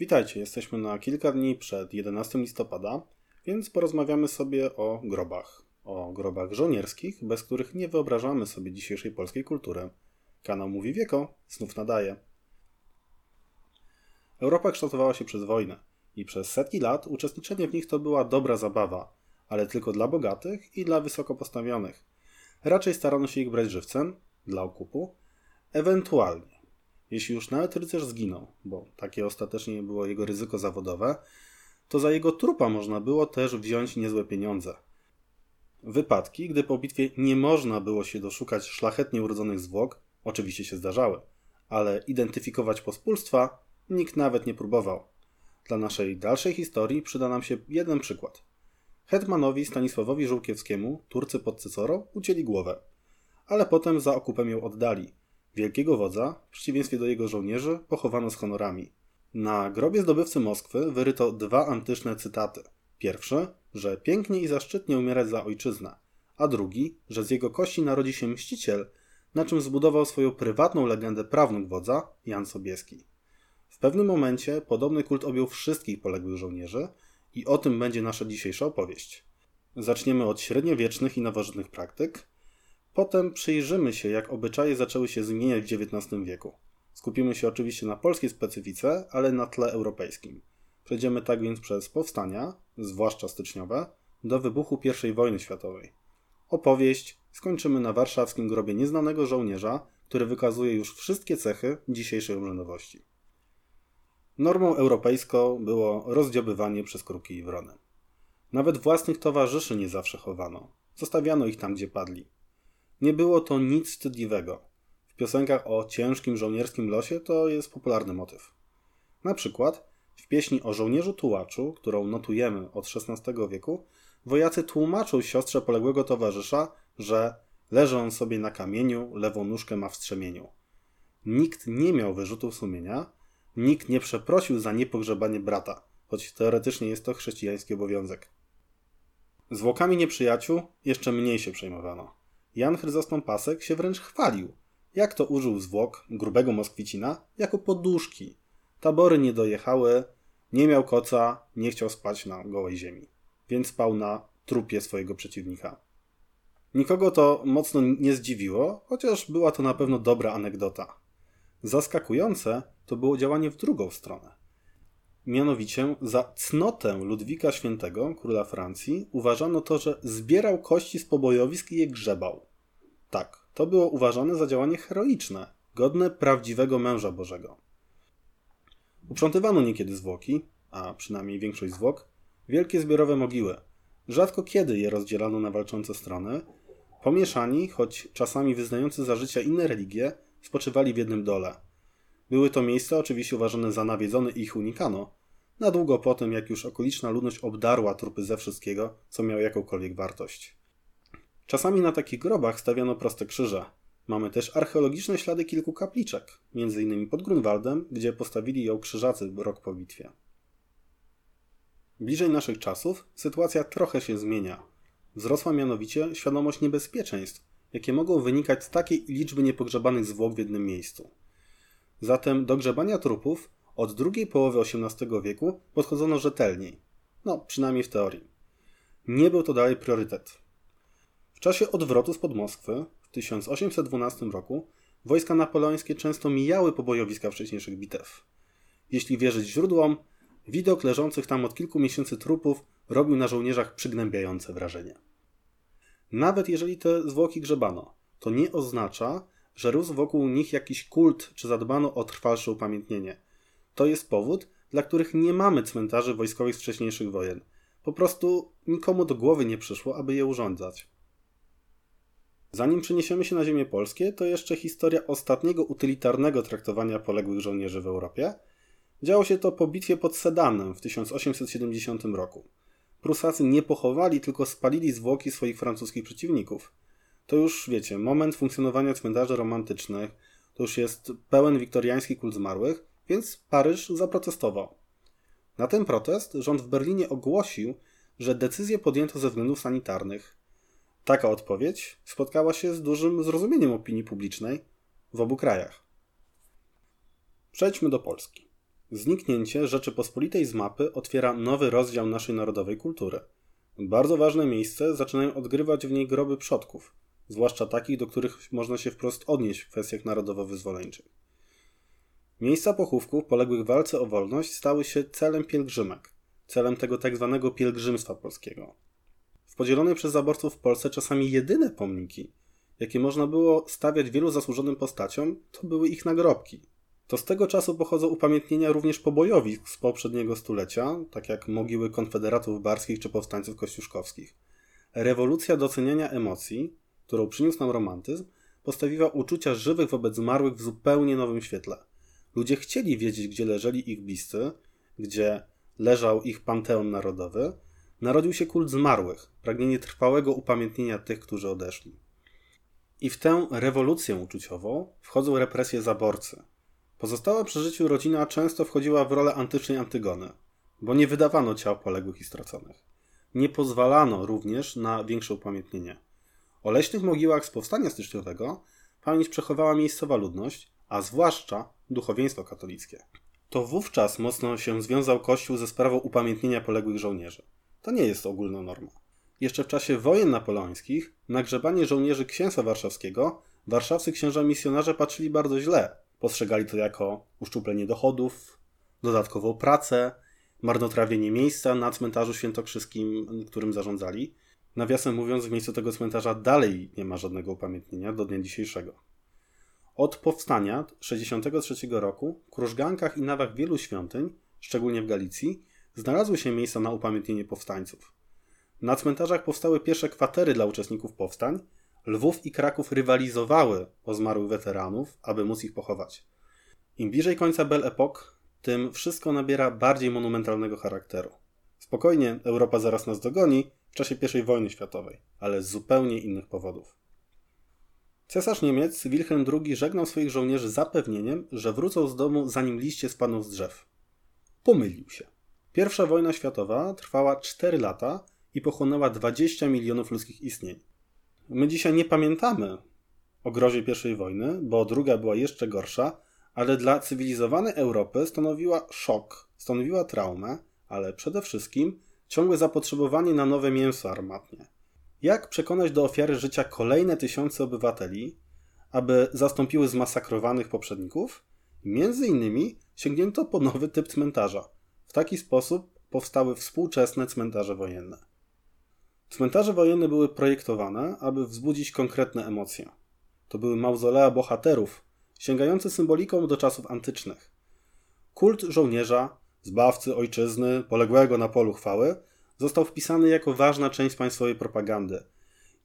Witajcie, jesteśmy na kilka dni przed 11 listopada, więc porozmawiamy sobie o grobach. O grobach żołnierskich, bez których nie wyobrażamy sobie dzisiejszej polskiej kultury. Kanał Mówi Wieko, znów nadaje. Europa kształtowała się przez wojnę i przez setki lat uczestniczenie w nich to była dobra zabawa, ale tylko dla bogatych i dla wysoko postawionych. Raczej starano się ich brać żywcem, dla okupu, ewentualnie jeśli już nawet rycerz zginął, bo takie ostatecznie było jego ryzyko zawodowe, to za jego trupa można było też wziąć niezłe pieniądze. Wypadki, gdy po bitwie nie można było się doszukać szlachetnie urodzonych zwłok, oczywiście się zdarzały, ale identyfikować pospólstwa nikt nawet nie próbował. Dla naszej dalszej historii przyda nam się jeden przykład. Hetmanowi Stanisławowi Żółkiewskiemu Turcy pod Cycorą ucięli głowę, ale potem za okupem ją oddali – Wielkiego wodza, w przeciwieństwie do jego żołnierzy, pochowano z honorami. Na grobie zdobywcy Moskwy wyryto dwa antyczne cytaty. Pierwszy, że pięknie i zaszczytnie umierać za ojczyznę, a drugi, że z jego kości narodzi się mściciel, na czym zbudował swoją prywatną legendę prawnuk wodza, Jan Sobieski. W pewnym momencie podobny kult objął wszystkich poległych żołnierzy i o tym będzie nasza dzisiejsza opowieść. Zaczniemy od średniowiecznych i nowożytnych praktyk, Potem przyjrzymy się, jak obyczaje zaczęły się zmieniać w XIX wieku. Skupimy się oczywiście na polskiej specyfice, ale na tle europejskim. Przejdziemy tak więc przez powstania, zwłaszcza styczniowe, do wybuchu I wojny światowej. Opowieść skończymy na warszawskim grobie nieznanego żołnierza, który wykazuje już wszystkie cechy dzisiejszej urzędowości. Normą europejską było rozdziobywanie przez kruki i wrony. Nawet własnych towarzyszy nie zawsze chowano. Zostawiano ich tam, gdzie padli. Nie było to nic wstydliwego. W piosenkach o ciężkim żołnierskim losie to jest popularny motyw. Na przykład w pieśni o żołnierzu tułaczu, którą notujemy od XVI wieku, wojacy tłumaczą siostrze poległego towarzysza, że leży on sobie na kamieniu, lewą nóżkę ma w strzemieniu. Nikt nie miał wyrzutów sumienia, nikt nie przeprosił za niepogrzebanie brata, choć teoretycznie jest to chrześcijański obowiązek. Zwłokami nieprzyjaciół jeszcze mniej się przejmowano. Jan Chryzostom Pasek się wręcz chwalił, jak to użył zwłok grubego Moskwicina jako poduszki. Tabory nie dojechały, nie miał koca, nie chciał spać na gołej ziemi, więc spał na trupie swojego przeciwnika. Nikogo to mocno nie zdziwiło, chociaż była to na pewno dobra anegdota. Zaskakujące to było działanie w drugą stronę. Mianowicie za cnotę Ludwika Świętego, króla Francji, uważano to, że zbierał kości z pobojowisk i je grzebał. Tak, to było uważane za działanie heroiczne, godne prawdziwego męża Bożego. Uprzątywano niekiedy zwłoki, a przynajmniej większość zwłok, wielkie zbiorowe mogiły. Rzadko kiedy je rozdzielano na walczące strony. Pomieszani, choć czasami wyznający za życia inne religie, spoczywali w jednym dole. Były to miejsca oczywiście uważane za nawiedzone i ich unikano, na długo po tym, jak już okoliczna ludność obdarła trupy ze wszystkiego, co miało jakąkolwiek wartość. Czasami na takich grobach stawiano proste krzyże. Mamy też archeologiczne ślady kilku kapliczek, m.in. pod Grunwaldem, gdzie postawili ją krzyżacy rok po bitwie. Bliżej naszych czasów sytuacja trochę się zmienia. Wzrosła mianowicie świadomość niebezpieczeństw, jakie mogą wynikać z takiej liczby niepogrzebanych zwłok w jednym miejscu. Zatem do grzebania trupów od drugiej połowy XVIII wieku podchodzono rzetelniej. No, przynajmniej w teorii. Nie był to dalej priorytet. W czasie odwrotu spod Moskwy w 1812 roku wojska napoleońskie często mijały pobojowiska wcześniejszych bitew. Jeśli wierzyć źródłom, widok leżących tam od kilku miesięcy trupów robił na żołnierzach przygnębiające wrażenie. Nawet jeżeli te zwłoki grzebano, to nie oznacza, że rósł wokół nich jakiś kult czy zadbano o trwalsze upamiętnienie – to jest powód, dla których nie mamy cmentarzy wojskowych z wcześniejszych wojen. Po prostu nikomu do głowy nie przyszło, aby je urządzać. Zanim przeniesiemy się na ziemię polskie, to jeszcze historia ostatniego utylitarnego traktowania poległych żołnierzy w Europie. Działo się to po bitwie pod Sedanem w 1870 roku. Prusacy nie pochowali, tylko spalili zwłoki swoich francuskich przeciwników. To już, wiecie, moment funkcjonowania cmentarzy romantycznych, to już jest pełen wiktoriański kult zmarłych, więc Paryż zaprotestował. Na ten protest rząd w Berlinie ogłosił, że decyzję podjęto ze względów sanitarnych. Taka odpowiedź spotkała się z dużym zrozumieniem opinii publicznej w obu krajach. Przejdźmy do Polski. Zniknięcie Rzeczypospolitej z mapy otwiera nowy rozdział naszej narodowej kultury. Bardzo ważne miejsce zaczynają odgrywać w niej groby przodków, zwłaszcza takich, do których można się wprost odnieść w kwestiach narodowo-wyzwoleńczych. Miejsca pochówków poległych w walce o wolność stały się celem pielgrzymek, celem tego tak zwanego pielgrzymstwa polskiego. W podzielonej przez zaborców w Polsce czasami jedyne pomniki, jakie można było stawiać wielu zasłużonym postaciom, to były ich nagrobki. To z tego czasu pochodzą upamiętnienia również pobojowisk z poprzedniego stulecia, tak jak mogiły konfederatów barskich czy powstańców kościuszkowskich. Rewolucja doceniania emocji, którą przyniósł nam romantyzm, postawiła uczucia żywych wobec zmarłych w zupełnie nowym świetle. Ludzie chcieli wiedzieć, gdzie leżeli ich bliscy, gdzie leżał ich panteon narodowy. Narodził się kult zmarłych, pragnienie trwałego upamiętnienia tych, którzy odeszli. I w tę rewolucję uczuciową wchodzą represje zaborcy. Pozostała przy życiu rodzina często wchodziła w rolę antycznej Antygony, bo nie wydawano ciał poległych i straconych. Nie pozwalano również na większe upamiętnienie. O leśnych mogiłach z powstania styczniowego pamięć przechowała miejscowa ludność, a zwłaszcza duchowieństwo katolickie. To wówczas mocno się związał Kościół ze sprawą upamiętnienia poległych żołnierzy. To nie jest ogólna norma. Jeszcze w czasie wojen napoleońskich na grzebanie żołnierzy księstwa warszawskiego warszawscy księża misjonarze patrzyli bardzo źle. Postrzegali to jako uszczuplenie dochodów, dodatkową pracę, marnotrawienie miejsca na cmentarzu świętokrzyskim, którym zarządzali. Nawiasem mówiąc, w miejscu tego cmentarza dalej nie ma żadnego upamiętnienia do dnia dzisiejszego. Od powstania 1963 roku w krużgankach i nawach wielu świątyń, szczególnie w Galicji, znalazły się miejsca na upamiętnienie powstańców. Na cmentarzach powstały pierwsze kwatery dla uczestników powstań. Lwów i Kraków rywalizowały o zmarłych weteranów, aby móc ich pochować. Im bliżej końca Belle Epoque, tym wszystko nabiera bardziej monumentalnego charakteru. Spokojnie, Europa zaraz nas dogoni w czasie I wojny światowej, ale z zupełnie innych powodów. Cesarz Niemiec Wilhelm II żegnał swoich żołnierzy zapewnieniem, że wrócą z domu zanim liście spadną z drzew. Pomylił się. Pierwsza wojna światowa trwała 4 lata i pochłonęła 20 milionów ludzkich istnień. My dzisiaj nie pamiętamy o grozie I wojny, bo druga była jeszcze gorsza, ale dla cywilizowanej Europy stanowiła szok, stanowiła traumę, ale przede wszystkim ciągłe zapotrzebowanie na nowe mięso armatnie. Jak przekonać do ofiary życia kolejne tysiące obywateli, aby zastąpiły zmasakrowanych poprzedników? Między innymi sięgnięto po nowy typ cmentarza. W taki sposób powstały współczesne cmentarze wojenne. Cmentarze wojenne były projektowane, aby wzbudzić konkretne emocje. To były mauzolea bohaterów, sięgające symboliką do czasów antycznych. Kult żołnierza, zbawcy ojczyzny, poległego na polu chwały, został wpisany jako ważna część państwowej propagandy.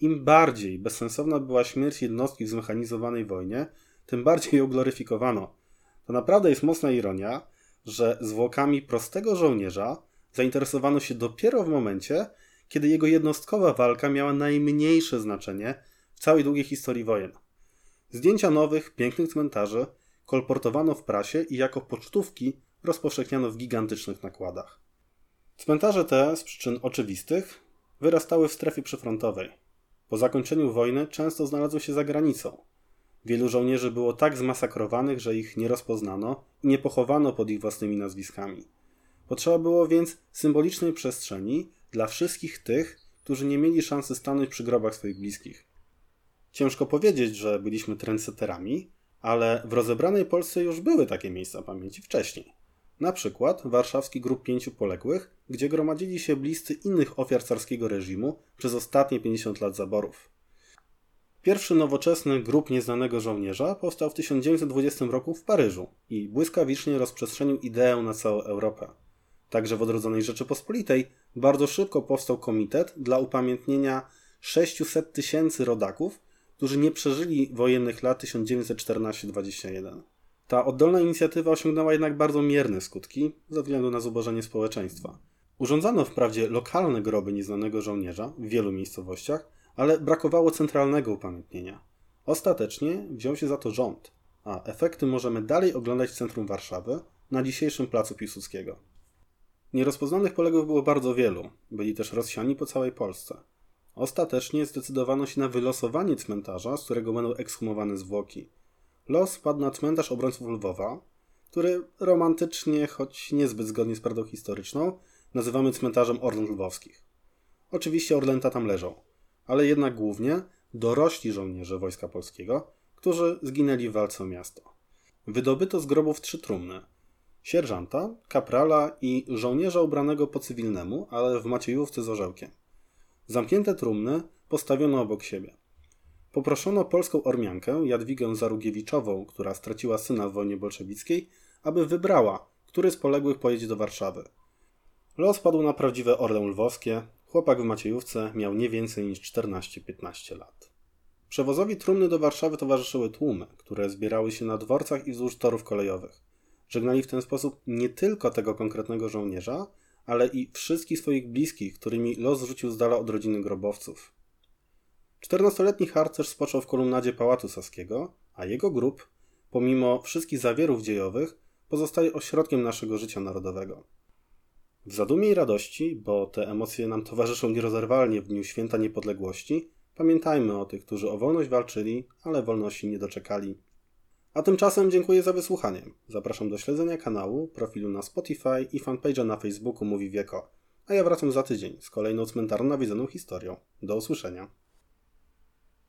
Im bardziej bezsensowna była śmierć jednostki w zmechanizowanej wojnie, tym bardziej ją gloryfikowano. To naprawdę jest mocna ironia, że zwłokami prostego żołnierza zainteresowano się dopiero w momencie, kiedy jego jednostkowa walka miała najmniejsze znaczenie w całej długiej historii wojen. Zdjęcia nowych, pięknych cmentarzy kolportowano w prasie i jako pocztówki rozpowszechniano w gigantycznych nakładach. Cmentarze te, z przyczyn oczywistych, wyrastały w strefie przyfrontowej. Po zakończeniu wojny często znalazły się za granicą. Wielu żołnierzy było tak zmasakrowanych, że ich nie rozpoznano i nie pochowano pod ich własnymi nazwiskami. Potrzeba było więc symbolicznej przestrzeni dla wszystkich tych, którzy nie mieli szansy stanąć przy grobach swoich bliskich. Ciężko powiedzieć, że byliśmy trendseterami, ale w rozebranej Polsce już były takie miejsca pamięci wcześniej. Na przykład warszawski grup pięciu poległych, gdzie gromadzili się bliscy innych ofiar carskiego reżimu przez ostatnie 50 lat zaborów. Pierwszy nowoczesny grup nieznanego żołnierza powstał w 1920 roku w Paryżu i błyskawicznie rozprzestrzenił ideę na całą Europę. Także w odrodzonej Rzeczypospolitej bardzo szybko powstał komitet dla upamiętnienia 600 tysięcy rodaków, którzy nie przeżyli wojennych lat 1914-21. Ta oddolna inicjatywa osiągnęła jednak bardzo mierne skutki ze względu na zubożenie społeczeństwa. Urządzano wprawdzie lokalne groby nieznanego żołnierza w wielu miejscowościach, ale brakowało centralnego upamiętnienia. Ostatecznie wziął się za to rząd, a efekty możemy dalej oglądać w centrum Warszawy, na dzisiejszym placu Piłsudskiego. Nierozpoznanych poległych było bardzo wielu, byli też rozsiani po całej Polsce. Ostatecznie zdecydowano się na wylosowanie cmentarza, z którego będą ekshumowane zwłoki. Los padł na cmentarz obrońców Lwowa. który romantycznie, choć niezbyt zgodnie z prawdą historyczną, nazywamy cmentarzem Orląt Lwowskich. Oczywiście Orlęta tam leżą, ale jednak głównie dorośli żołnierze Wojska Polskiego, którzy zginęli w walce o miasto. Wydobyto z grobów trzy trumny. Sierżanta, kaprala i żołnierza ubranego po cywilnemu, ale w maciejówce z orzełkiem. Zamknięte trumny postawiono obok siebie. Poproszono polską ormiankę Jadwigę Zarugiewiczową, która straciła syna w wojnie bolszewickiej, aby wybrała, który z poległych pojedzie do Warszawy. Los padł na prawdziwe Orlę Lwowskie. Chłopak w Maciejówce miał nie więcej niż 14-15 lat. Przewozowi trumny do Warszawy towarzyszyły tłumy, które zbierały się na dworcach i wzdłuż torów kolejowych. Żegnali w ten sposób nie tylko tego konkretnego żołnierza, ale i wszystkich swoich bliskich, którymi los zrzucił z dala od rodziny grobowców. Czternastoletni harcerz spoczął w kolumnadzie Pałacu Saskiego, a jego grób, pomimo wszystkich zawierów dziejowych, pozostaje ośrodkiem naszego życia narodowego. W zadumie i radości, bo te emocje nam towarzyszą nierozerwalnie w Dniu Święta Niepodległości, pamiętajmy o tych, którzy o wolność walczyli, ale wolności nie doczekali. A tymczasem dziękuję za wysłuchanie. Zapraszam do śledzenia kanału, profilu na Spotify i fanpage'a na Facebooku Mówi Wieko. A ja wracam za tydzień z kolejną cmentarną nawiedzoną historią. Do usłyszenia.